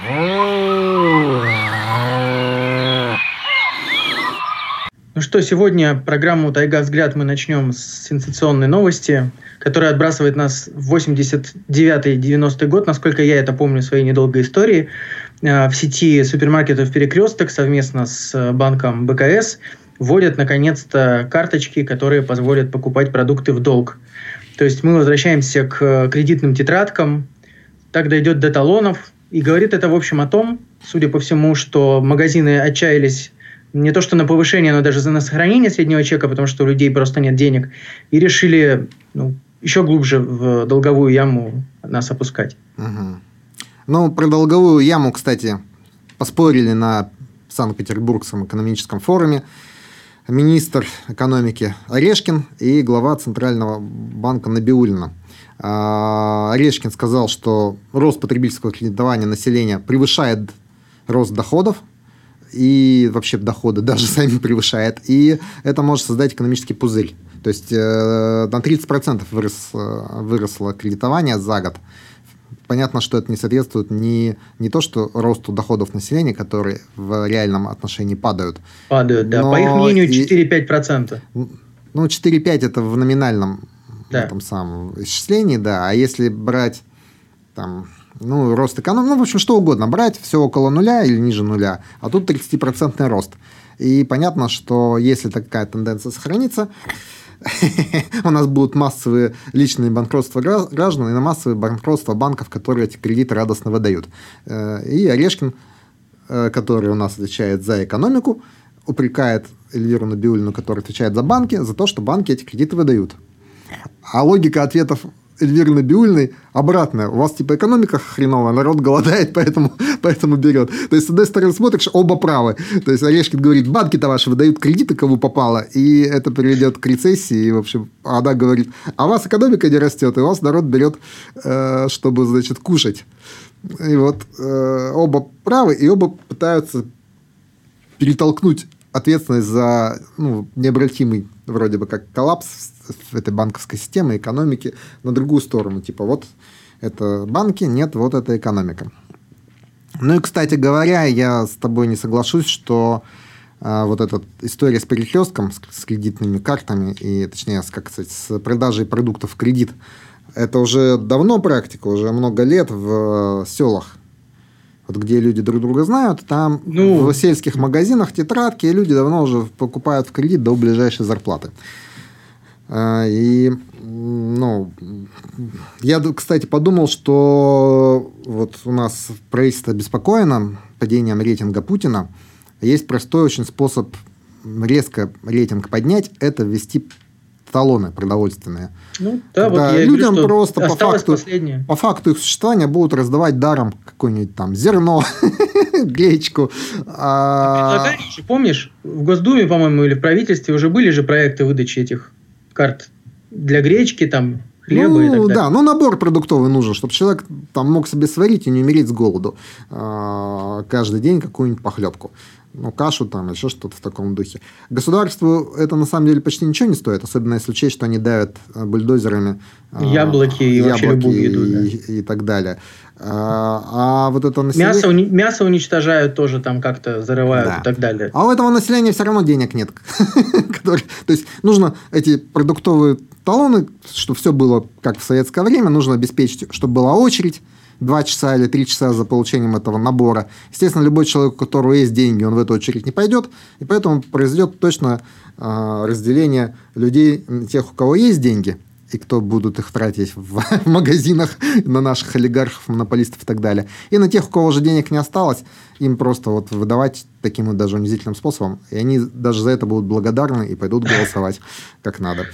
Ну что, сегодня программу «Тайга взгляд» мы начнем с сенсационной новости, которая отбрасывает нас в 89-90 год, насколько я это помню в своей недолгой истории. Э, в сети супермаркетов «Перекресток» совместно с банком БКС вводят, наконец-то, карточки, которые позволят покупать продукты в долг. То есть мы возвращаемся к кредитным тетрадкам, так дойдет до талонов, и говорит это, в общем, о том, судя по всему, что магазины отчаялись не то что на повышение, но даже на сохранение среднего чека, потому что у людей просто нет денег, и решили ну, еще глубже в долговую яму нас опускать. Угу. Ну, про долговую яму, кстати, поспорили на Санкт-Петербургском экономическом форуме министр экономики Орешкин и глава Центрального банка Набиулина. А, Орешкин сказал, что рост потребительского кредитования населения превышает рост доходов, и вообще доходы даже сами превышает, и это может создать экономический пузырь. То есть э, на 30% вырос, э, выросло кредитование за год. Понятно, что это не соответствует ни, не то, что росту доходов населения, которые в реальном отношении падают. Падают, да. По их мнению, 4-5%. Ну, 4-5 это в номинальном да. этом самом исчислении, да. А если брать там ну, рост экономики, ну, в общем, что угодно брать, все около нуля или ниже нуля, а тут 30% рост. И понятно, что если такая тенденция сохранится, у нас будут массовые личные банкротства граждан и на массовые банкротства банков, которые эти кредиты радостно выдают. Э, и Орешкин, э, который у нас отвечает за экономику, упрекает Эльвиру Набиулину, которая отвечает за банки, за то, что банки эти кредиты выдают. А логика ответов Эльвиры Набиульной обратная. У вас типа экономика хреновая, народ голодает, поэтому, поэтому берет. То есть, с одной стороны, смотришь, оба правы. То есть, Орешкин говорит, банки-то ваши выдают кредиты, кому попало, и это приведет к рецессии. И, в общем, она говорит, а у вас экономика не растет, и у вас народ берет, э, чтобы, значит, кушать. И вот э, оба правы, и оба пытаются перетолкнуть ответственность за ну, необратимый вроде бы как коллапс в этой банковской системы, экономики на другую сторону. Типа вот это банки, нет, вот это экономика. Ну и, кстати говоря, я с тобой не соглашусь, что а, вот эта история с перехлестком, с, с кредитными картами, и точнее, с, как сказать, с продажей продуктов в кредит, это уже давно практика, уже много лет в э, селах вот где люди друг друга знают, там ну... в сельских магазинах тетрадки, и люди давно уже покупают в кредит до ближайшей зарплаты. А, и, ну, я, кстати, подумал, что вот у нас правительство обеспокоено падением рейтинга Путина. Есть простой очень способ резко рейтинг поднять – это ввести талоны продовольственные. Ну, да, Когда вот я людям говорю, просто по факту, по факту их существования будут раздавать даром какое-нибудь там зерно, гречку. А... Помнишь, в Госдуме, по-моему, или в правительстве уже были же проекты выдачи этих карт для гречки, там, хлеба ну, и так далее. Да, ну набор продуктовый нужен, чтобы человек там мог себе сварить и не умереть с голоду. А, каждый день какую-нибудь похлебку ну, кашу там, еще что-то в таком духе. Государству это на самом деле почти ничего не стоит, особенно если учесть, что они давят э, бульдозерами а, яблоки и яблоки вообще любую еду, и, да. и так далее. А, а вот это население... Мясо, уни... мясо уничтожают тоже там как-то, зарывают да. и так далее. А у этого населения все равно денег нет. То есть нужно эти продуктовые талоны, чтобы все было как в советское время, нужно обеспечить, чтобы была очередь, 2 часа или 3 часа за получением этого набора. Естественно, любой человек, у которого есть деньги, он в эту очередь не пойдет, и поэтому произойдет точно э, разделение людей, тех, у кого есть деньги, и кто будут их тратить в, в магазинах на наших олигархов, монополистов и так далее. И на тех, у кого уже денег не осталось, им просто вот выдавать таким вот даже унизительным способом. И они даже за это будут благодарны и пойдут голосовать как надо.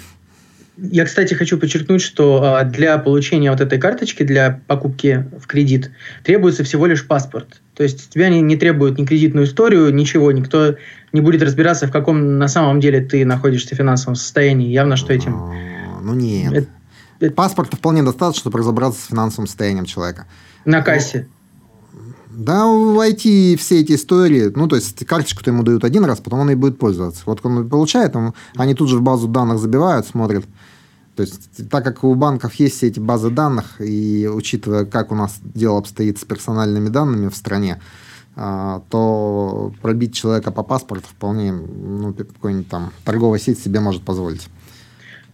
Я, кстати, хочу подчеркнуть, что а, для получения вот этой карточки, для покупки в кредит, требуется всего лишь паспорт. То есть тебя не, не требуют ни кредитную историю, ничего, никто не будет разбираться, в каком на самом деле ты находишься в финансовом состоянии. Явно, что этим... А, ну нет. Это, это... Паспорта вполне достаточно, чтобы разобраться с финансовым состоянием человека. На кассе. Да, войти все эти истории, ну, то есть карточку-то ему дают один раз, потом он и будет пользоваться. Вот он получает, он, они тут же в базу данных забивают, смотрят, То есть, так как у банков есть все эти базы данных, и учитывая, как у нас дело обстоит с персональными данными в стране, а, то пробить человека по паспорту вполне ну, какой-нибудь там торговая сеть себе может позволить.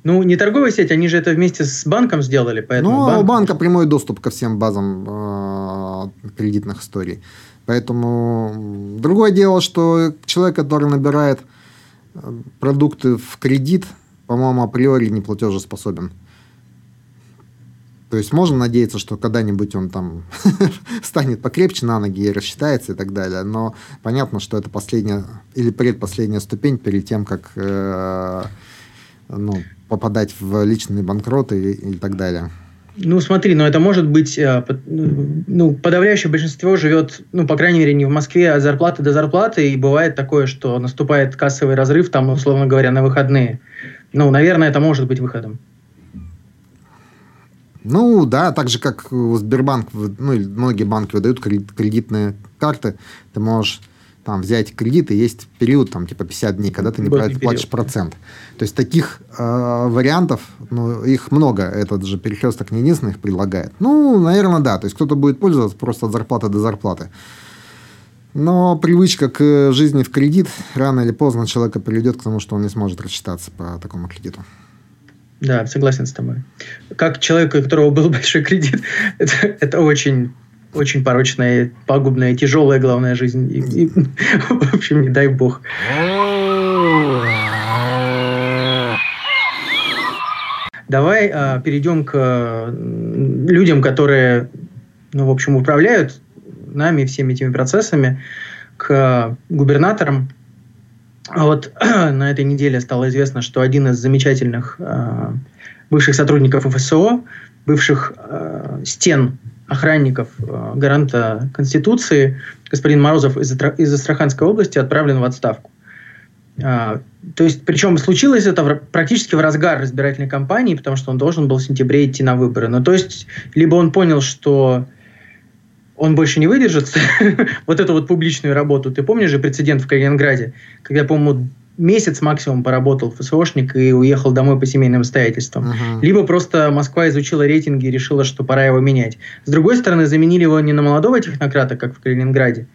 Ну, не торговая сеть, они же это вместе с банком сделали. Поэтому ну, банк... у банка прямой доступ ко всем базам э, кредитных историй. Поэтому другое дело, что человек, который набирает э, продукты в кредит, по-моему, априори не платежеспособен. То есть можно надеяться, что когда-нибудь он там станет покрепче на ноги и рассчитается и так далее. Но понятно, что это последняя или предпоследняя ступень перед тем, как э, ну, попадать в личные банкроты и, и так далее. Ну, смотри, но это может быть, э, ну, подавляющее большинство живет, ну, по крайней мере, не в Москве, от зарплаты до зарплаты, и бывает такое, что наступает кассовый разрыв, там, условно говоря, на выходные. Ну, наверное, это может быть выходом. Ну, да, так же, как Сбербанк, ну, многие банки выдают кредитные карты, ты можешь там взять кредит, и есть период, там, типа 50 дней, когда ты не платишь период. процент. То есть таких э, вариантов, ну, их много. Этот же перекресток не единственный их предлагает. Ну, наверное, да. То есть кто-то будет пользоваться просто от зарплаты до зарплаты. Но привычка к жизни в кредит рано или поздно человека приведет к тому, что он не сможет рассчитаться по такому кредиту. Да, согласен с тобой. Как человек, у которого был большой кредит, это, это очень очень порочная, пагубная, тяжелая, главная жизнь. И, и, в общем, не дай бог. Давай а, перейдем к людям, которые, ну, в общем, управляют нами, всеми этими процессами, к губернаторам. А вот на этой неделе стало известно, что один из замечательных э, бывших сотрудников ФСО, бывших э, стен охранников э, гаранта Конституции, господин Морозов из, из Астраханской области отправлен в отставку. А, то есть, причем случилось это практически в разгар разбирательной кампании, потому что он должен был в сентябре идти на выборы. Ну, то есть, либо он понял, что он больше не выдержит вот эту вот публичную работу. Ты помнишь же прецедент в Калининграде, когда, по-моему, месяц максимум поработал ФСОшник и уехал домой по семейным обстоятельствам. Uh-huh. Либо просто Москва изучила рейтинги и решила, что пора его менять. С другой стороны, заменили его не на молодого технократа, как в Калининграде,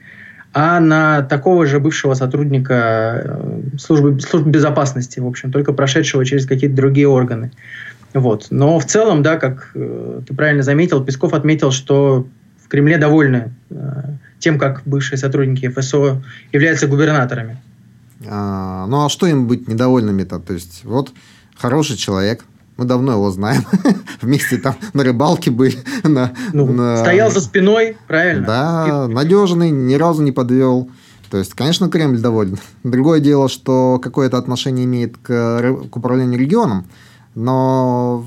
а на такого же бывшего сотрудника э, службы, службы безопасности, в общем, только прошедшего через какие-то другие органы. Вот. Но в целом, да, как э, ты правильно заметил, Песков отметил, что в Кремле довольны э, тем, как бывшие сотрудники ФСО являются губернаторами. А, ну а что им быть недовольными-то? То есть вот хороший человек, мы давно его знаем. Вместе там на рыбалке были. На, ну, на... Стоял за спиной, правильно? Да, надежный, ни разу не подвел. То есть, конечно, Кремль доволен. Другое дело, что какое-то отношение имеет к, к управлению регионом, но,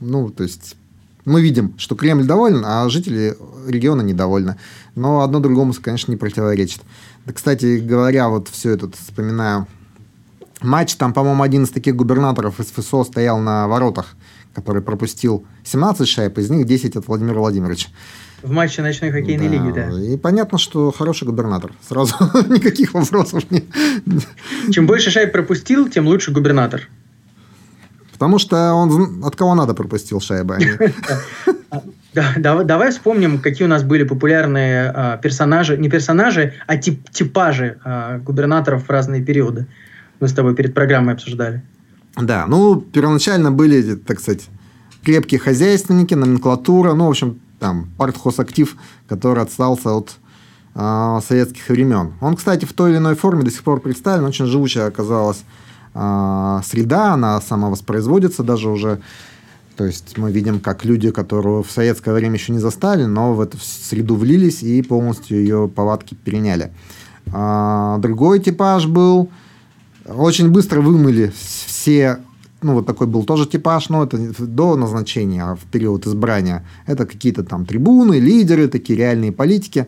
ну, то есть, мы видим, что Кремль доволен, а жители региона недовольны. Но одно другому, конечно, не противоречит. Кстати говоря, вот все это вспоминаю. Матч, там, по-моему, один из таких губернаторов из ФСО стоял на воротах, который пропустил 17 шайб, из них 10 от Владимира Владимировича. В матче ночной хоккейной да. лиги, да. И понятно, что хороший губернатор. Сразу никаких вопросов нет. Чем больше шайб пропустил, тем лучше губернатор. Потому что он от кого надо пропустил шайбы. А да, давай, вспомним, какие у нас были популярные а, персонажи, не персонажи, а тип, типажи а, губернаторов в разные периоды. Мы с тобой перед программой обсуждали. Да, ну, первоначально были, так сказать, крепкие хозяйственники, номенклатура, ну, в общем, там, партхозактив, который отстался от э, советских времен. Он, кстати, в той или иной форме до сих пор представлен, очень живучая оказалась э, среда, она самовоспроизводится даже уже то есть мы видим, как люди, которые в советское время еще не застали, но в эту среду влились и полностью ее повадки переняли. А, другой типаж был, очень быстро вымыли все ну, вот такой был тоже типаж, но это до назначения, а в период избрания. Это какие-то там трибуны, лидеры, такие реальные политики.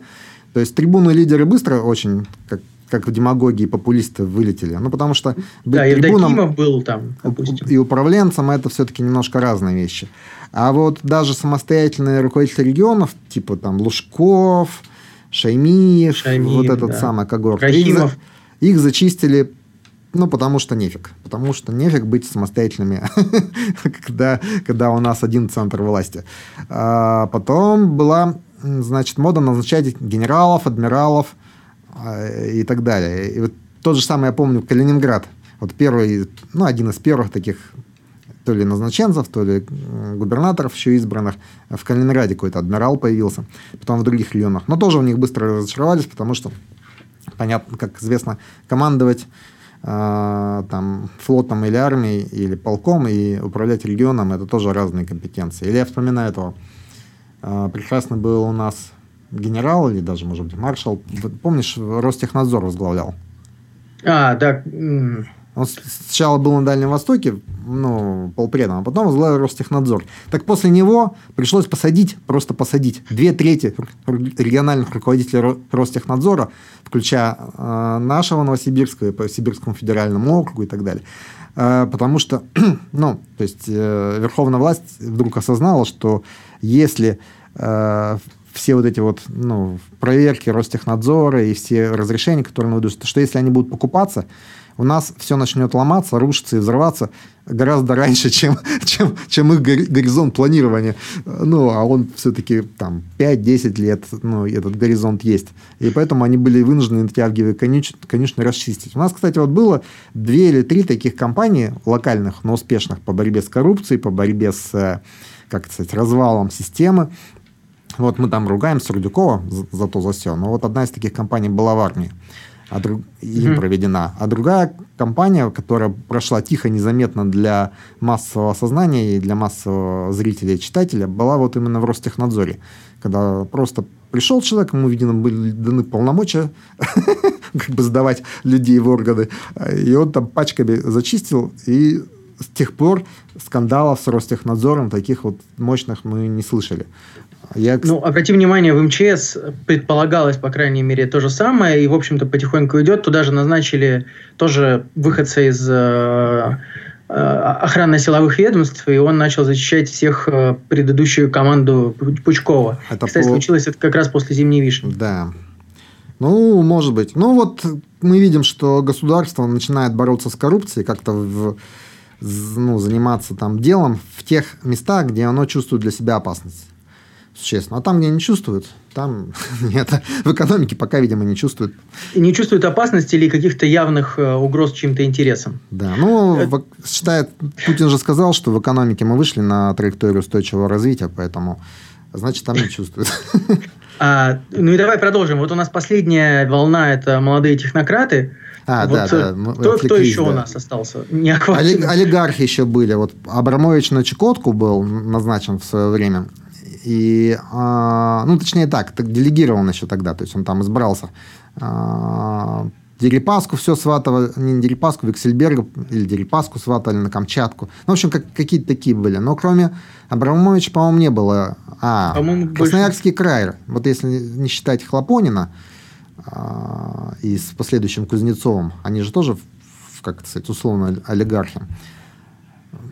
То есть трибуны лидеры быстро очень, как как в демагогии популисты вылетели. Ну, потому что быть да, трибуном был там, допустим. и управленцем это все-таки немножко разные вещи. А вот даже самостоятельные руководители регионов, типа там Лужков, Шаймиев, Шаймиев вот этот да. самый когорт, их, их зачистили Ну, потому что нефиг. Потому что нефиг быть самостоятельными, когда, когда у нас один центр власти. А потом была, значит, мода назначать генералов, адмиралов и так далее. И вот тот же самый, я помню, Калининград. Вот первый, ну, один из первых таких то ли назначенцев, то ли губернаторов еще избранных. В Калининграде какой-то адмирал появился, потом в других регионах. Но тоже у них быстро разочаровались, потому что, понятно, как известно, командовать э, там, флотом или армией, или полком, и управлять регионом – это тоже разные компетенции. Или я вспоминаю этого. Э, прекрасно был у нас генерал, или даже, может быть, маршал. Помнишь, Ростехнадзор возглавлял? А, да. Он сначала был на Дальнем Востоке, ну, полпредом, а потом возглавил Ростехнадзор. Так после него пришлось посадить, просто посадить две трети региональных руководителей Ростехнадзора, включая э, нашего Новосибирского и по Сибирскому федеральному округу и так далее. Э, потому что, ну, то есть э, верховная власть вдруг осознала, что если э, все вот эти вот ну, проверки Ростехнадзора и все разрешения, которые выдают, что если они будут покупаться, у нас все начнет ломаться, рушиться и взрываться гораздо раньше, чем, чем, чем их горизонт планирования. Ну, а он все-таки там 5-10 лет, ну, этот горизонт есть. И поэтому они были вынуждены натягивая конюч, конюшни расчистить. У нас, кстати, вот было две или три таких компании локальных, но успешных по борьбе с коррупцией, по борьбе с, э, как сказать, развалом системы. Вот мы там ругаем Сурдюкова за, за то, за все. Но вот одна из таких компаний была в армии а друг... им mm-hmm. проведена. А другая компания, которая прошла тихо, незаметно для массового сознания и для массового зрителя и читателя, была вот именно в Ростехнадзоре. Когда просто пришел человек, ему, видимо, были даны полномочия как бы сдавать людей в органы, и он там пачками зачистил, и с тех пор скандалов с Ростехнадзором таких вот мощных мы не слышали. Я... Ну, обрати внимание, в МЧС предполагалось, по крайней мере, то же самое, и, в общем-то, потихоньку идет. Туда же назначили тоже выходца из э, э, охранно-силовых ведомств, и он начал защищать всех э, предыдущую команду Пучкова. Это Кстати, по... случилось это как раз после «Зимней вишни». Да. Ну, может быть. Ну, вот мы видим, что государство начинает бороться с коррупцией, как-то в, ну, заниматься там делом в тех местах, где оно чувствует для себя опасность честно. А там, где не чувствуют, там нет. В экономике пока, видимо, не чувствуют. Не чувствуют опасности или каких-то явных э, угроз чьим-то интересам. Да, ну, Это... считает, Путин же сказал, что в экономике мы вышли на траекторию устойчивого развития, поэтому, значит, там не чувствуют. А, ну и давай продолжим. Вот у нас последняя волна – это молодые технократы. А, вот, да, да. Мы кто, кто еще да. у нас остался? Не Олигархи еще были. Вот Абрамович на Чукотку был назначен в свое время. И, э, ну, точнее так, делегирован еще тогда, то есть он там избрался. Э, Дерипаску все сватало, не Дерипаску, Виксельберга или Дерипаску сватали на Камчатку. Ну, в общем, как, какие-то такие были. Но кроме Абрамовича, по-моему, не было. А, по Красноярский больше... край. Вот если не считать Хлопонина а, и с последующим Кузнецовым, они же тоже, как сказать, условно олигархи.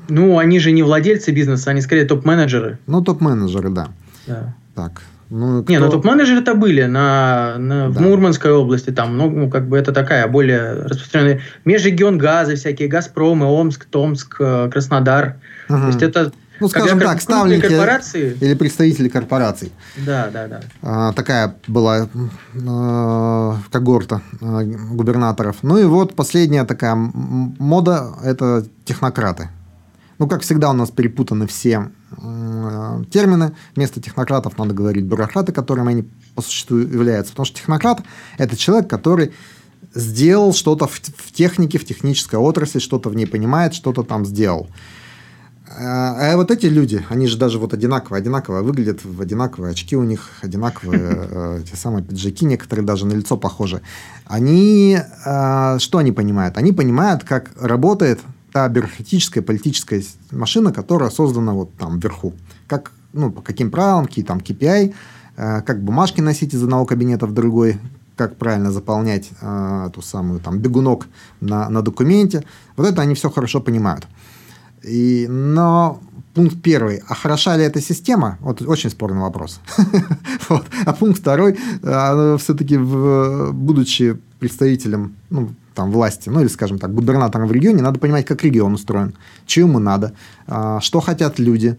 Ну, они же не владельцы бизнеса, они скорее топ-менеджеры. Ну, топ-менеджеры, да. да. Так. Ну, кто... Не, ну топ-менеджеры-то были на, на, да. в Мурманской области, там, ну, ну, как бы это такая более распространенная. Межрегион газы всякие, Газпромы, Омск, Томск, э, Краснодар. Угу. То есть это ну, скажем так, ставники корпорации. или представители корпораций. Да, да, да. А, такая была а, когорта а, губернаторов. Ну и вот последняя такая мода – это технократы. Ну, как всегда, у нас перепутаны все э, термины. Вместо технократов надо говорить бюрократы, которыми они по существу являются. Потому что технократ – это человек, который сделал что-то в, в технике, в технической отрасли, что-то в ней понимает, что-то там сделал. А, а вот эти люди, они же даже вот одинаково, одинаково выглядят, в одинаковые очки у них, одинаковые э, те самые пиджаки, некоторые даже на лицо похожи. Они, э, что они понимают? Они понимают, как работает та бюрократическая политическая машина, которая создана вот там вверху. Как, ну, по каким правилам, какие там KPI, э, как бумажки носить из одного кабинета в другой, как правильно заполнять э, эту самую там бегунок на, на документе. Вот это они все хорошо понимают. И, но пункт первый. А хороша ли эта система? Вот очень спорный вопрос. А пункт второй. Все-таки, будучи представителем ну, там власти, ну или, скажем так, губернатором в регионе, надо понимать, как регион устроен, что ему надо, а, что хотят люди,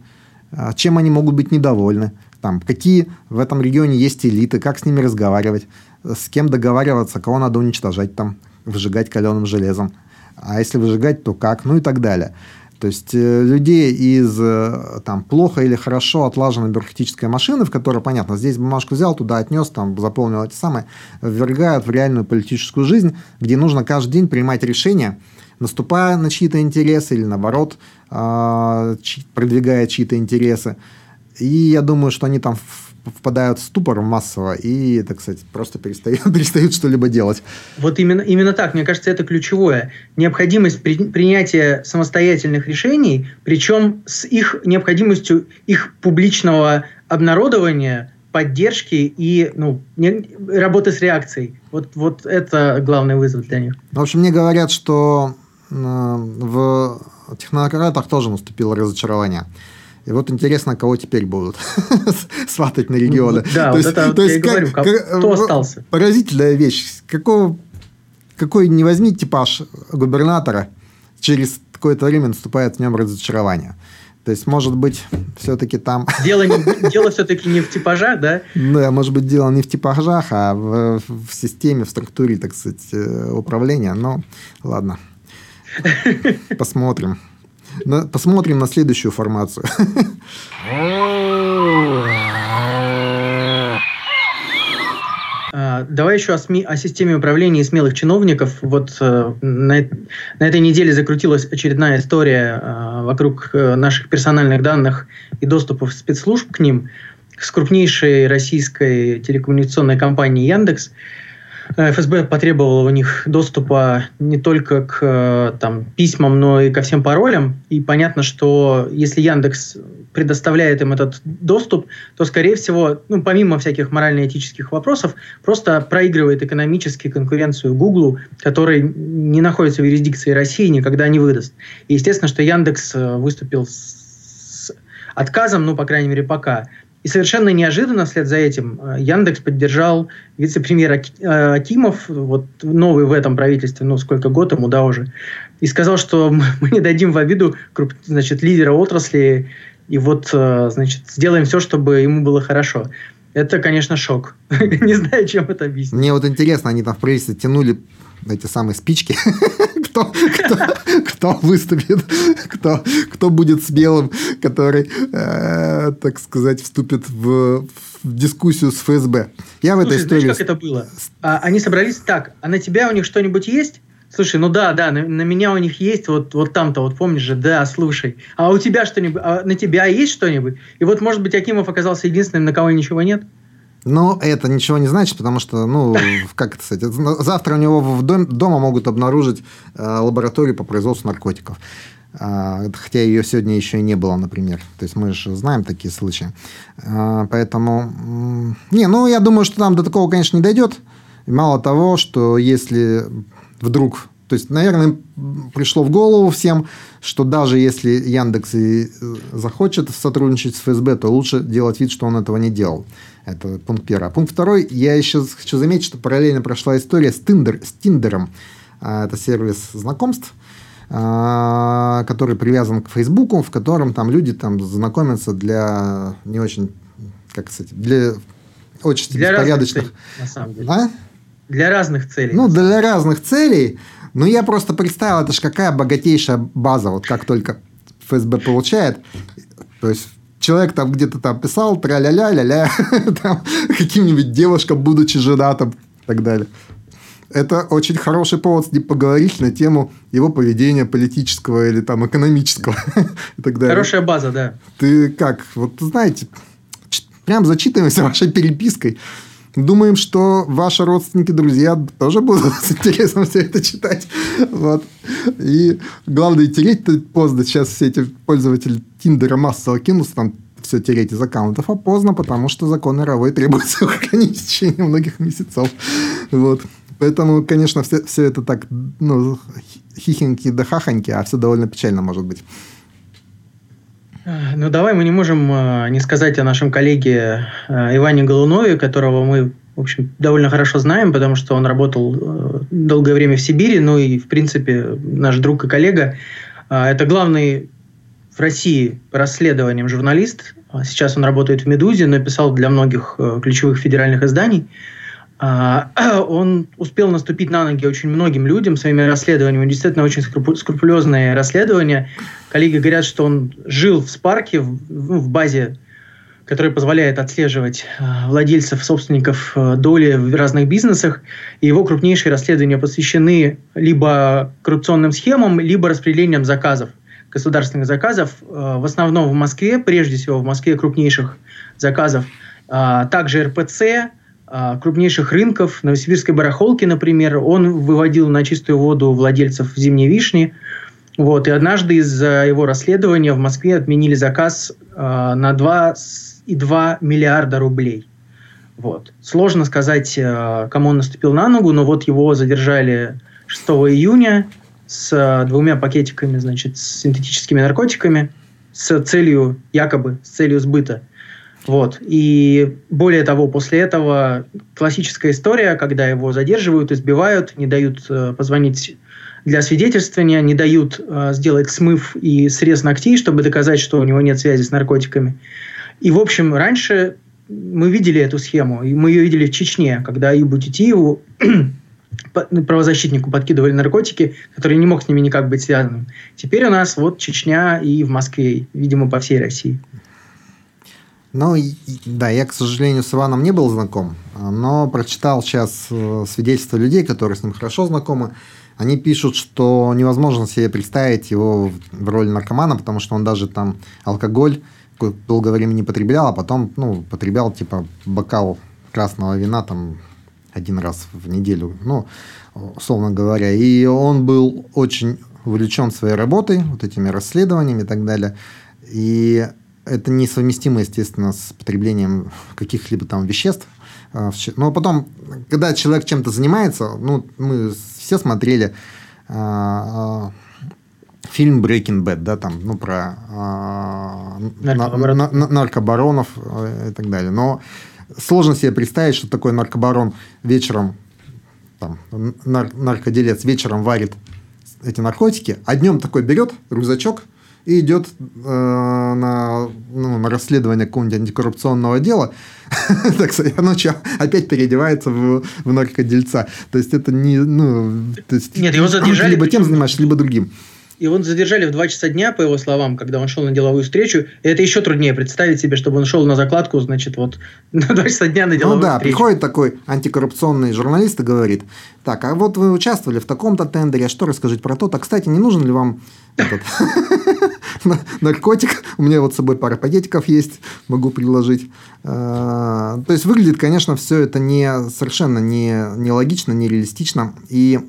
а, чем они могут быть недовольны, там, какие в этом регионе есть элиты, как с ними разговаривать, с кем договариваться, кого надо уничтожать там, выжигать каленым железом. А если выжигать, то как? Ну и так далее. То есть э, людей из э, там, плохо или хорошо отлаженной бюрократической машины, в которой, понятно, здесь бумажку взял, туда отнес, там, заполнил эти самые, ввергают в реальную политическую жизнь, где нужно каждый день принимать решения, наступая на чьи-то интересы или, наоборот, а, продвигая чьи-то интересы. И я думаю, что они там впадают в ступор массово и, так сказать, просто перестают, перестают что-либо делать. Вот именно, именно так, мне кажется, это ключевое. Необходимость при, принятия самостоятельных решений, причем с их необходимостью их публичного обнародования, поддержки и ну, не, работы с реакцией. Вот, вот это главный вызов для них. В общем, мне говорят, что э, в технократах тоже наступило разочарование. И вот интересно, кого теперь будут сватать на регионы. Да, то вот есть, это то есть, я как, говорю, как, кто остался. Поразительная вещь. Какого, какой не возьми типаж губернатора, через какое-то время наступает в нем разочарование. То есть, может быть, все-таки там... Дело, не, дело все-таки не в типажах, да? Да, может быть, дело не в типажах, а в, в системе, в структуре, так сказать, э, управления. Но ладно. Посмотрим. На, посмотрим на следующую формацию. А, давай еще о, СМИ, о системе управления смелых чиновников. Вот э, на, на этой неделе закрутилась очередная история э, вокруг э, наших персональных данных и доступов спецслужб к ним с крупнейшей российской телекоммуникационной компанией Яндекс. Э, ФСБ потребовало у них доступа не только к э, там, письмам, но и ко всем паролям. И понятно, что если Яндекс предоставляет им этот доступ, то, скорее всего, ну, помимо всяких морально-этических вопросов, просто проигрывает экономически конкуренцию Гуглу, который не находится в юрисдикции России, никогда не выдаст. И естественно, что Яндекс э, выступил с отказом, ну, по крайней мере, пока. И совершенно неожиданно вслед за этим э, Яндекс поддержал вице-премьер э, Акимов, вот новый в этом правительстве, ну сколько год ему, да, уже, и сказал, что мы не дадим в обиду значит, лидера отрасли, и вот, э, значит, сделаем все, чтобы ему было хорошо. Это, конечно, шок. не знаю, чем это объяснить. Мне вот интересно, они там в правительстве тянули эти самые спички, кто, кто, кто выступит, кто, кто будет смелым, который, э, так сказать, вступит в, в дискуссию с ФСБ. Я в Слушай, этой истории... Знаешь, как это было? А, они собрались так, а на тебя у них что-нибудь есть? Слушай, ну да, да, на, на меня у них есть вот, вот там-то, вот помнишь же, да, слушай. А у тебя что-нибудь, а на тебя есть что-нибудь? И вот, может быть, Акимов оказался единственным, на кого ничего нет? Но это ничего не значит, потому что, ну, как это сказать, завтра у него в дом, дома могут обнаружить э, лабораторию по производству наркотиков. Э, хотя ее сегодня еще и не было, например. То есть мы же знаем такие случаи. Э, поэтому, не, ну, я думаю, что там до такого, конечно, не дойдет. Мало того, что если вдруг то есть, наверное, пришло в голову всем, что даже если Яндекс и э, захочет сотрудничать с ФСБ, то лучше делать вид, что он этого не делал. Это пункт первый. А пункт второй, я еще хочу заметить, что параллельно прошла история с, Тиндер, с Тиндером. А, это сервис знакомств, а, который привязан к Фейсбуку, в котором там люди там знакомятся для не очень, как сказать, для очень для беспорядочных... Целей, на самом деле. А? Для разных целей. Ну, для разных целей. Ну, я просто представил, это же какая богатейшая база, вот как только ФСБ получает. То есть, человек там где-то там писал, тра-ля-ля, ля-ля, там, каким-нибудь девушкам, будучи женатым и так далее. Это очень хороший повод с ним поговорить на тему его поведения политического или там экономического и так далее. Хорошая база, да. Ты как? Вот знаете, прям зачитываемся вашей перепиской. Думаем, что ваши родственники, друзья тоже будут с интересом все это читать. Вот. И главное, тереть поздно. Сейчас все эти пользователи Тиндера массово кинутся там все тереть из аккаунтов, а поздно, потому что закон мировой требует сохранить в течение многих месяцев. Вот. Поэтому, конечно, все, все это так, ну, хихоньки да хахоньки, а все довольно печально может быть. Ну, давай мы не можем э, не сказать о нашем коллеге э, Иване Голунове, которого мы в общем, довольно хорошо знаем, потому что он работал э, долгое время в Сибири, ну и, в принципе, наш друг и коллега. Э, это главный в России по расследованиям журналист. А сейчас он работает в «Медузе», но писал для многих э, ключевых федеральных изданий. А, он успел наступить на ноги очень многим людям своими расследованиями. Действительно, очень скрупулезные расследования. Коллеги говорят, что он жил в Спарке, в, ну, в базе, которая позволяет отслеживать а, владельцев, собственников а, доли в разных бизнесах. И его крупнейшие расследования посвящены либо коррупционным схемам, либо распределением заказов, государственных заказов. В основном в Москве, прежде всего в Москве крупнейших заказов. Также РПЦ, а, крупнейших рынков, Новосибирской барахолки, например, он выводил на чистую воду владельцев зимней вишни. Вот, и однажды из-за его расследования в Москве отменили заказ э, на 2,2 миллиарда рублей. Вот. Сложно сказать, э, кому он наступил на ногу, но вот его задержали 6 июня с э, двумя пакетиками, значит, с синтетическими наркотиками с целью, якобы, с целью сбыта. Вот. И более того, после этого классическая история, когда его задерживают, избивают, не дают э, позвонить для свидетельствования, не дают э, сделать смыв и срез ногтей, чтобы доказать, что у него нет связи с наркотиками. И, в общем, раньше мы видели эту схему, и мы ее видели в Чечне, когда Аюбу Титиеву, правозащитнику, подкидывали наркотики, который не мог с ними никак быть связанным. Теперь у нас вот Чечня и в Москве, видимо, по всей России. Ну, да, я, к сожалению, с Иваном не был знаком, но прочитал сейчас э, свидетельства людей, которые с ним хорошо знакомы. Они пишут, что невозможно себе представить его в роли наркомана, потому что он даже там алкоголь долгое время не потреблял, а потом, ну, потреблял типа бокал красного вина там один раз в неделю, ну, условно говоря. И он был очень увлечен своей работой, вот этими расследованиями и так далее. И это несовместимо, естественно, с потреблением каких-либо там веществ. А, но потом, когда человек чем-то занимается, ну, мы все смотрели а, фильм Breaking Bad, да, там, ну, про а, наркобаронов. На, на, наркобаронов э, и так далее. Но сложно себе представить, что такой наркобарон вечером, там, нар, наркоделец вечером варит эти наркотики, а днем такой берет рюкзачок – и идет э, на, ну, на расследование какого-нибудь антикоррупционного дела, так сказать, ночью опять переодевается в, в наркодельца. То есть это не... Ну, то есть, Нет, его задержали. Либо тем занимаешься, либо другим. Его задержали в 2 часа дня, по его словам, когда он шел на деловую встречу. И это еще труднее представить себе, чтобы он шел на закладку, значит, вот на 2 часа дня на деловую. Ну да, встречу. приходит такой антикоррупционный журналист и говорит, так, а вот вы участвовали в таком-то тендере, а что расскажите про то? А, кстати, не нужен ли вам этот наркотик? У меня вот с собой пара пакетиков есть, могу предложить. А, то есть, выглядит, конечно, все это не совершенно не, не логично, не реалистично. И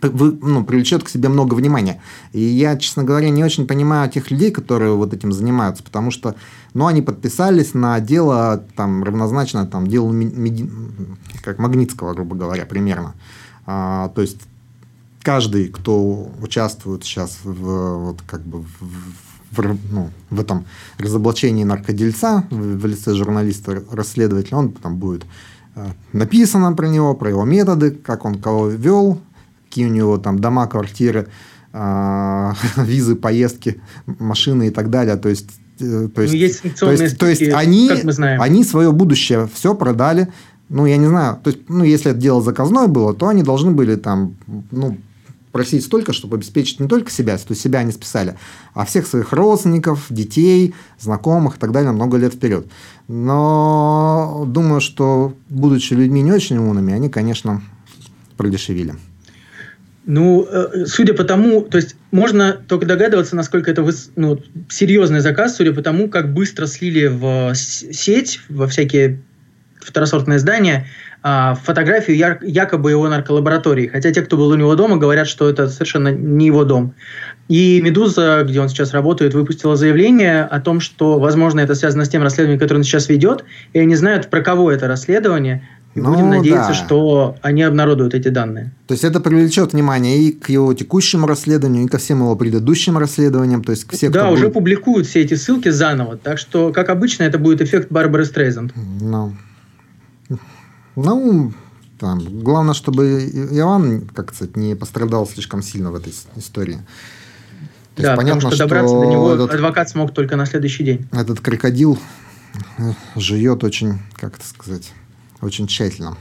вы, ну, привлечет к себе много внимания. И я, честно говоря, не очень понимаю тех людей, которые вот этим занимаются, потому что, ну, они подписались на дело, там, равнозначно, там, делу, как Магнитского, грубо говоря, примерно. А, то есть, каждый, кто участвует сейчас в, вот, как бы, в, в, ну, в этом разоблачении наркодельца в, в лице журналиста, расследователя, он там будет э, написано про него, про его методы, как он кого вел, какие у него там дома, квартиры, а, визы, поездки, машины и так далее. То есть э, то есть, ну, есть то есть, то есть они, как мы знаем. они свое будущее все продали. Ну, я не знаю, то есть, ну, если это дело заказное было, то они должны были там, ну, просить столько, чтобы обеспечить не только себя, то есть себя они списали, а всех своих родственников, детей, знакомых и так далее много лет вперед. Но думаю, что, будучи людьми не очень умными, они, конечно, продешевили. Ну, э, судя по тому, то есть можно только догадываться, насколько это ну, серьезный заказ, судя по тому, как быстро слили в сеть, во всякие второсортные здания, а, фотографию якобы его нарколаборатории. Хотя те, кто был у него дома, говорят, что это совершенно не его дом. И «Медуза», где он сейчас работает, выпустила заявление о том, что, возможно, это связано с тем расследованием, которое он сейчас ведет, и они знают, про кого это расследование, и ну, будем надеяться, да. что они обнародуют эти данные. То есть это привлечет внимание и к его текущему расследованию, и ко всем его предыдущим расследованиям. То есть все, да, уже будет... публикуют все эти ссылки заново. Так что, как обычно, это будет эффект Барбары Стрейзанд. Ну. Ну, там, главное, чтобы Иван, как сказать, не пострадал слишком сильно в этой истории. То да, есть, понятно, потому что добраться что до него этот, адвокат смог только на следующий день. Этот крокодил э, живет очень, как это сказать, очень тщательно.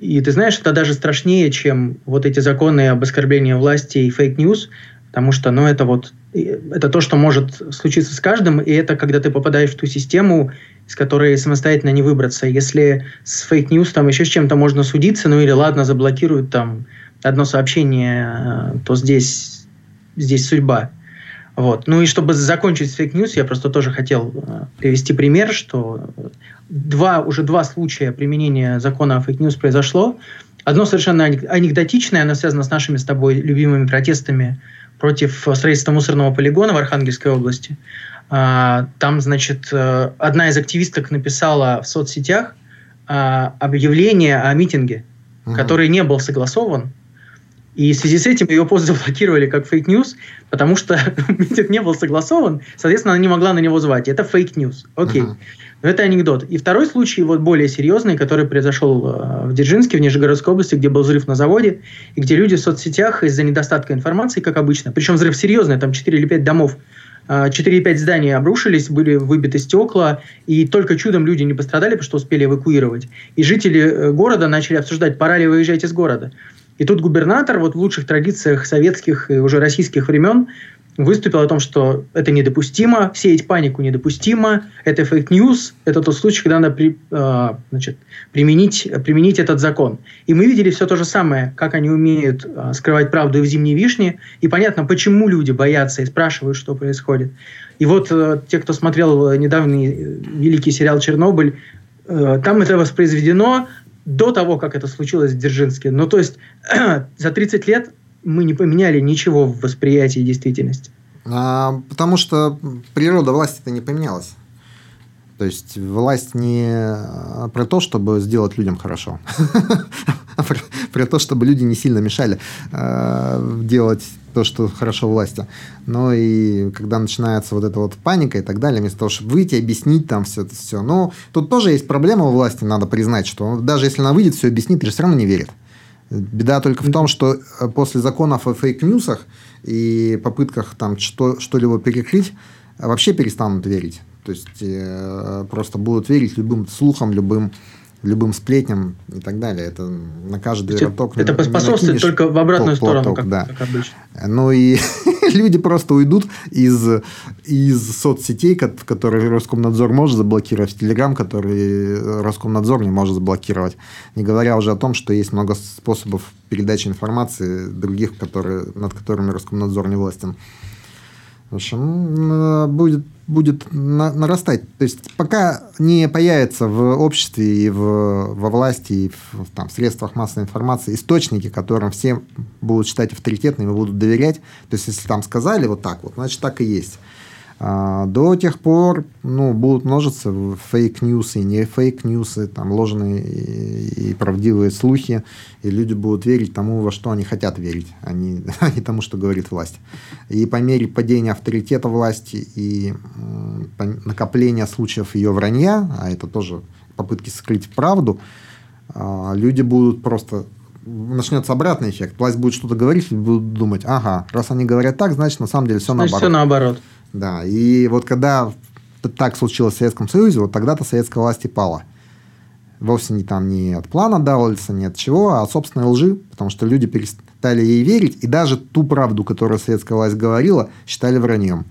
И ты знаешь, это даже страшнее, чем вот эти законы об оскорблении власти и fake news, потому что, ну, это вот, это то, что может случиться с каждым, и это когда ты попадаешь в ту систему, из которой самостоятельно не выбраться. Если с fake news там еще с чем-то можно судиться, ну или ладно, заблокируют там одно сообщение, э, то здесь, здесь судьба. Вот. Ну и чтобы закончить с fake news, я просто тоже хотел э, привести пример, что два, уже два случая применения закона о fake news произошло. Одно совершенно анекдотичное, оно связано с нашими с тобой любимыми протестами против строительства мусорного полигона в Архангельской области. А, там, значит, э, одна из активисток написала в соцсетях а, объявление о митинге, угу. который не был согласован, и в связи с этим ее пост заблокировали как fake news, потому что митинг не был согласован, соответственно, она не могла на него звать. Это fake news. Окей. Но это анекдот. И второй случай, вот более серьезный, который произошел э, в Дзержинске, в Нижегородской области, где был взрыв на заводе, и где люди в соцсетях из-за недостатка информации, как обычно, причем взрыв серьезный, там 4 или 5 домов 4,5 э, зданий обрушились, были выбиты стекла, и только чудом люди не пострадали, потому что успели эвакуировать. И жители э, города начали обсуждать, пора ли выезжать из города. И тут губернатор, вот в лучших традициях советских и уже российских времен, выступил о том, что это недопустимо, сеять панику недопустимо, это fake news, это тот случай, когда надо при, э, значит, применить, применить этот закон. И мы видели все то же самое, как они умеют э, скрывать правду и в «Зимней вишне», и понятно, почему люди боятся и спрашивают, что происходит. И вот э, те, кто смотрел недавний великий сериал «Чернобыль», э, там это воспроизведено до того, как это случилось в Дзержинске. Ну, то есть за 30 лет мы не поменяли ничего в восприятии действительности. А, потому что природа власти-то не поменялась. То есть власть не а, про то, чтобы сделать людям хорошо, а про то, чтобы люди не сильно мешали а, делать то, что хорошо власти. Но и когда начинается вот эта вот паника и так далее, вместо того, чтобы выйти, объяснить там все это все. Но тут тоже есть проблема у власти, надо признать, что даже если она выйдет, все объяснит, же все равно не верит. Беда только в том, что э, после законов о фейк-ньюсах и попытках там что, что-либо перекрыть, вообще перестанут верить. То есть э, просто будут верить любым слухам, любым любым сплетням и так далее. Это на каждый это, роток. Это способствует только в обратную платок, сторону, как, да. как обычно. Ну и люди просто уйдут из, из соцсетей, которые Роскомнадзор может заблокировать, Телеграм, который Роскомнадзор не может заблокировать. Не говоря уже о том, что есть много способов передачи информации других, которые, над которыми Роскомнадзор не властен. В общем, будет, будет нарастать. То есть, пока не появятся в обществе и в, во власти, и в, там, средствах массовой информации источники, которым все будут считать авторитетными, будут доверять. То есть, если там сказали вот так вот, значит, так и есть. А, до тех пор ну, будут множиться фейк-ньюсы, не фейк-ньюсы, там ложные и, и правдивые слухи, и люди будут верить тому, во что они хотят верить, а не, а не тому, что говорит власть. И по мере падения авторитета власти и накопления случаев ее вранья, а это тоже попытки скрыть правду, а, люди будут просто начнется обратный эффект. Власть будет что-то говорить, и будут думать, ага, раз они говорят так, значит, на самом деле все значит, наоборот. Все наоборот. Да, и вот когда так случилось в Советском Союзе, вот тогда-то советская власть и пала. Вовсе не там не от плана Даулиса, не от чего, а от собственной лжи, потому что люди перестали ей верить, и даже ту правду, которую советская власть говорила, считали враньем.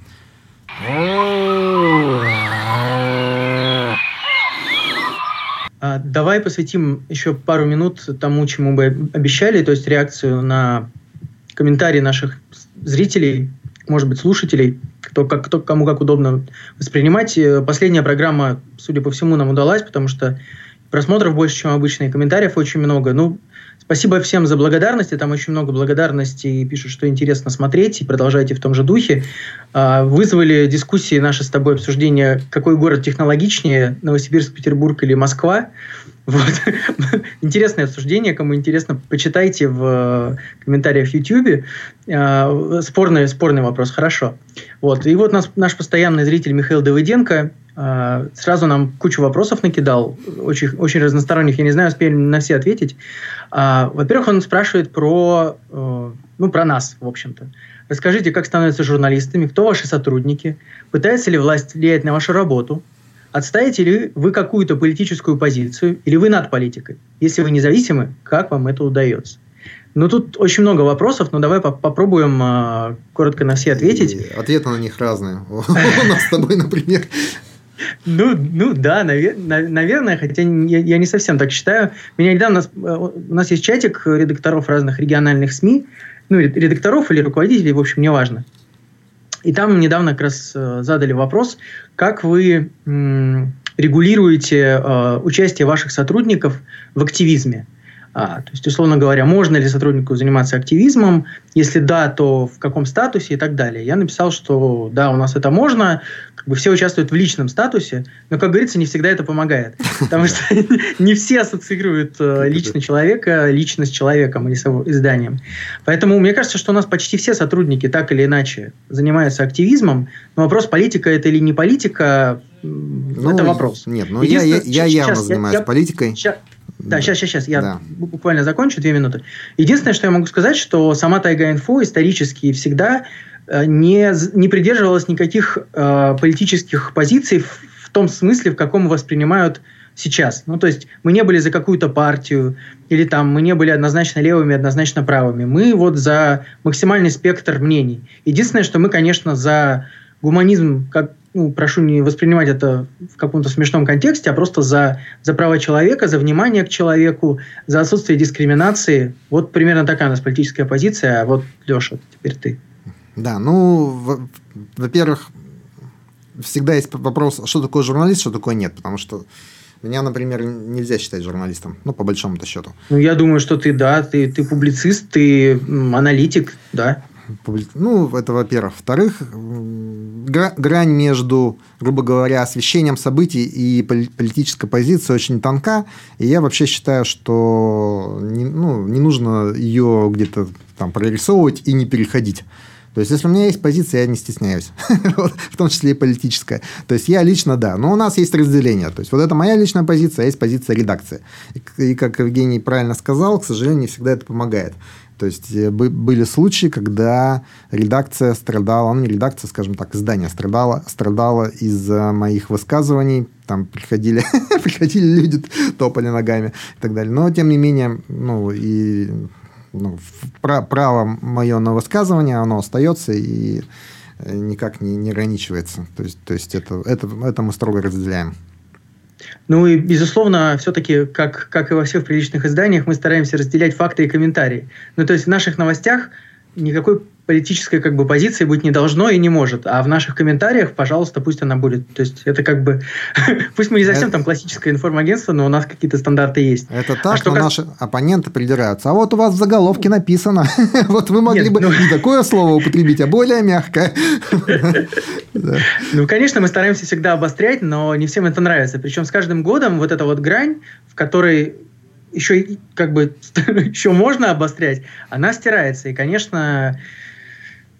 А, давай посвятим еще пару минут тому, чему мы обещали, то есть реакцию на комментарии наших зрителей, может быть, слушателей кто, как, кто кому как удобно воспринимать. Э, последняя программа, судя по всему, нам удалась, потому что просмотров больше, чем обычно, и комментариев очень много. Ну, спасибо всем за благодарности, там очень много благодарности, и пишут, что интересно смотреть, и продолжайте в том же духе. А, вызвали дискуссии наши с тобой обсуждения, какой город технологичнее, Новосибирск, Петербург или Москва. Вот. интересное обсуждение. Кому интересно, почитайте в комментариях в YouTube. Э, спорный, спорный вопрос, хорошо. Вот. И вот нас, наш постоянный зритель Михаил Давыденко э, сразу нам кучу вопросов накидал, очень, очень разносторонних. Я не знаю, успеем на все ответить. Э, во-первых, он спрашивает про, э, ну, про нас, в общем-то. Расскажите, как становятся журналистами, кто ваши сотрудники, пытается ли власть влиять на вашу работу, отстаете ли вы какую-то политическую позицию или вы над политикой? Если вы независимы, как вам это удается? Ну, тут очень много вопросов, но давай по попробуем э, коротко на все ответить. И ответы на них разные. У нас с тобой, например. Ну, ну да, наверное, хотя я, не совсем так считаю. Меня недавно э, у нас есть чатик редакторов разных региональных СМИ, ну, редакторов или руководителей, в общем, неважно. И там недавно как раз э, задали вопрос, как вы регулируете э, участие ваших сотрудников в активизме. А, то есть, условно говоря, можно ли сотруднику заниматься активизмом? Если да, то в каком статусе и так далее. Я написал, что да, у нас это можно, как бы все участвуют в личном статусе, но, как говорится, не всегда это помогает. Потому что не все ассоциируют э, лично человека, личность человеком или с изданием. Поэтому мне кажется, что у нас почти все сотрудники так или иначе занимаются активизмом. Но вопрос, политика это или не политика, ну, это вопрос. Нет, ну я, я, я явно занимаюсь я, политикой. Сейчас, да, сейчас, сейчас, сейчас. Я да. буквально закончу, две минуты. Единственное, что я могу сказать, что сама Тайга Инфо исторически всегда э, не, не придерживалась никаких э, политических позиций в, в том смысле, в каком воспринимают сейчас. Ну, то есть мы не были за какую-то партию, или там мы не были однозначно левыми, однозначно правыми. Мы вот за максимальный спектр мнений. Единственное, что мы, конечно, за гуманизм как ну, прошу не воспринимать это в каком-то смешном контексте, а просто за, за право человека, за внимание к человеку, за отсутствие дискриминации. Вот примерно такая у нас политическая позиция. А вот, Леша, теперь ты. Да, ну, во-первых, всегда есть вопрос, что такое журналист, что такое нет, потому что меня, например, нельзя считать журналистом, ну, по большому-то счету. Ну, я думаю, что ты, да, ты, ты публицист, ты аналитик, да. Ну, это во-первых. Во-вторых, грань между, грубо говоря, освещением событий и политической позицией очень тонка. И я вообще считаю, что не, ну, не нужно ее где-то там прорисовывать и не переходить. То есть, если у меня есть позиция, я не стесняюсь, в том числе и политическая. То есть, я лично, да. Но у нас есть разделение. То есть, вот это моя личная позиция, а есть позиция редакции. И, как Евгений правильно сказал, к сожалению, не всегда это помогает. То есть э, были случаи, когда редакция страдала, ну не редакция, скажем так, издание страдало, страдало из-за моих высказываний, там приходили, приходили люди, топали ногами и так далее. Но, тем не менее, ну, и ну, право мое на высказывание, оно остается и э, никак не, не ограничивается. То есть, то есть это, это, это мы строго разделяем. Ну и, безусловно, все-таки, как, как и во всех приличных изданиях, мы стараемся разделять факты и комментарии. Ну, то есть в наших новостях никакой политической как бы позиции быть не должно и не может. А в наших комментариях, пожалуйста, пусть она будет. То есть это как бы... пусть мы не совсем это... там классическое информагентство, но у нас какие-то стандарты есть. Это так, а что но как... наши оппоненты придираются. А вот у вас в заголовке написано. вот вы могли Нет, бы ну... не такое слово употребить, а более мягкое. Ну, конечно, мы стараемся всегда обострять, но не всем это нравится. Причем с каждым годом вот эта вот грань, в которой еще как бы еще можно обострять, она стирается. И, конечно,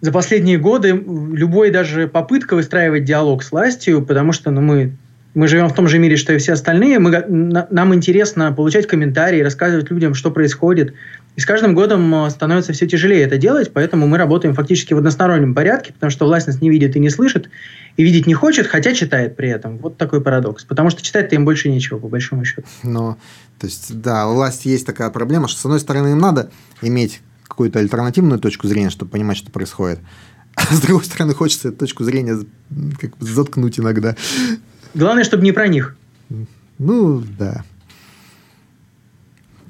за последние годы любой даже попытка выстраивать диалог с властью, потому что ну, мы, мы живем в том же мире, что и все остальные, мы, нам интересно получать комментарии, рассказывать людям, что происходит. И с каждым годом э, становится все тяжелее это делать, поэтому мы работаем фактически в одностороннем порядке, потому что власть нас не видит и не слышит, и видеть не хочет, хотя читает при этом. Вот такой парадокс. Потому что читать-то им больше нечего, по большому счету. Но, то есть, да, у власти есть такая проблема, что, с одной стороны, им надо иметь какую-то альтернативную точку зрения, чтобы понимать, что происходит. А с другой стороны, хочется эту точку зрения как бы заткнуть иногда. Главное, чтобы не про них. Ну, да.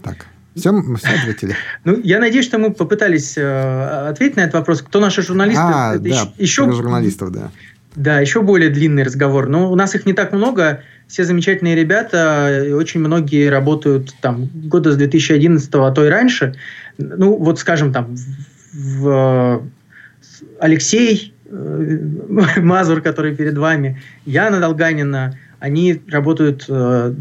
Так. Все, мы все ответили. Ну, я надеюсь, что мы попытались э, ответить на этот вопрос. Кто наши журналисты? А, Это да, еще, журналистов, да. Да, еще более длинный разговор. Но у нас их не так много. Все замечательные ребята, очень многие работают там года с 2011, а то и раньше ну, вот скажем, там, в, Алексей э, Мазур, который перед вами, Яна Долганина, они работают э,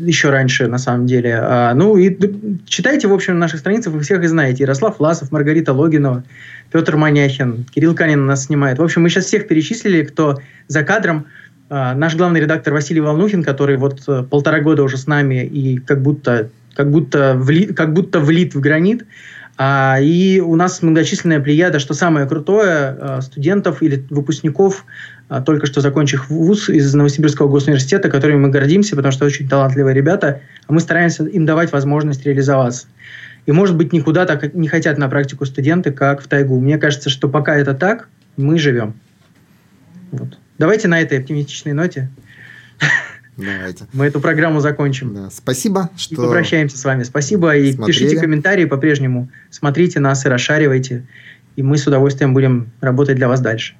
еще раньше, на самом деле. А, ну и читайте, в общем, на наших страницах, вы всех и знаете. Ярослав Власов, Маргарита Логинова, Петр Маняхин, Кирилл Канин нас снимает. В общем, мы сейчас всех перечислили, кто за кадром. А, наш главный редактор Василий Волнухин, который вот э, полтора года уже с нами и как будто, как будто, вли, как будто влит в гранит. А, и у нас многочисленная плеяда, что самое крутое, а, студентов или выпускников, а, только что закончив вуз из Новосибирского госуниверситета, которыми мы гордимся, потому что очень талантливые ребята, а мы стараемся им давать возможность реализоваться. И, может быть, никуда так не хотят на практику студенты, как в тайгу. Мне кажется, что пока это так, мы живем. Вот. Давайте на этой оптимистичной ноте Давайте. Мы эту программу закончим. Да. Спасибо, что... И попрощаемся с вами. Спасибо. И смотрели. пишите комментарии по-прежнему. Смотрите нас и расшаривайте. И мы с удовольствием будем работать для вас дальше.